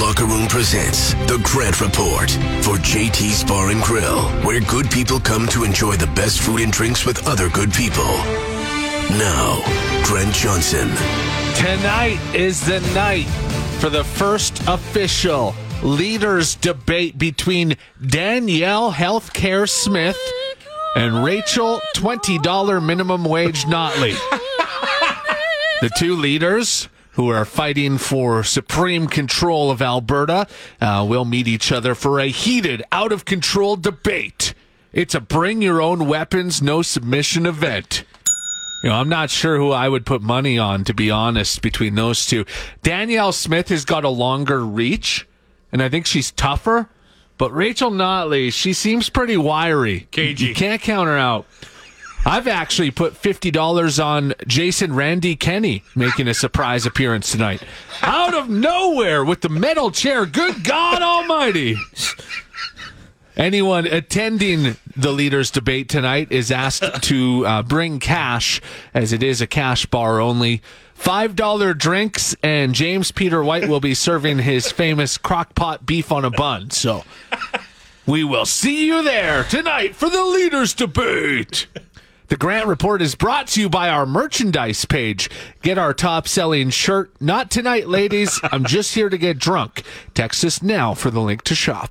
Locker Room presents The Grant Report for JT's Bar and Grill, where good people come to enjoy the best food and drinks with other good people. Now, Grant Johnson. Tonight is the night for the first official leaders debate between Danielle Healthcare Smith and Rachel $20 minimum wage Notley. the two leaders who are fighting for supreme control of Alberta uh, will meet each other for a heated, out of control debate. It's a bring your own weapons, no submission event. You know, I'm not sure who I would put money on, to be honest, between those two. Danielle Smith has got a longer reach, and I think she's tougher. But Rachel Notley, she seems pretty wiry. Cagey. You can't count her out. I've actually put fifty dollars on Jason Randy Kenney making a surprise appearance tonight, out of nowhere with the metal chair. Good God Almighty! Anyone attending the leaders' debate tonight is asked to uh, bring cash, as it is a cash bar only. Five dollar drinks, and James Peter White will be serving his famous crockpot beef on a bun. So we will see you there tonight for the leaders' debate. The Grant Report is brought to you by our merchandise page. Get our top selling shirt. Not tonight, ladies. I'm just here to get drunk. Text us now for the link to shop.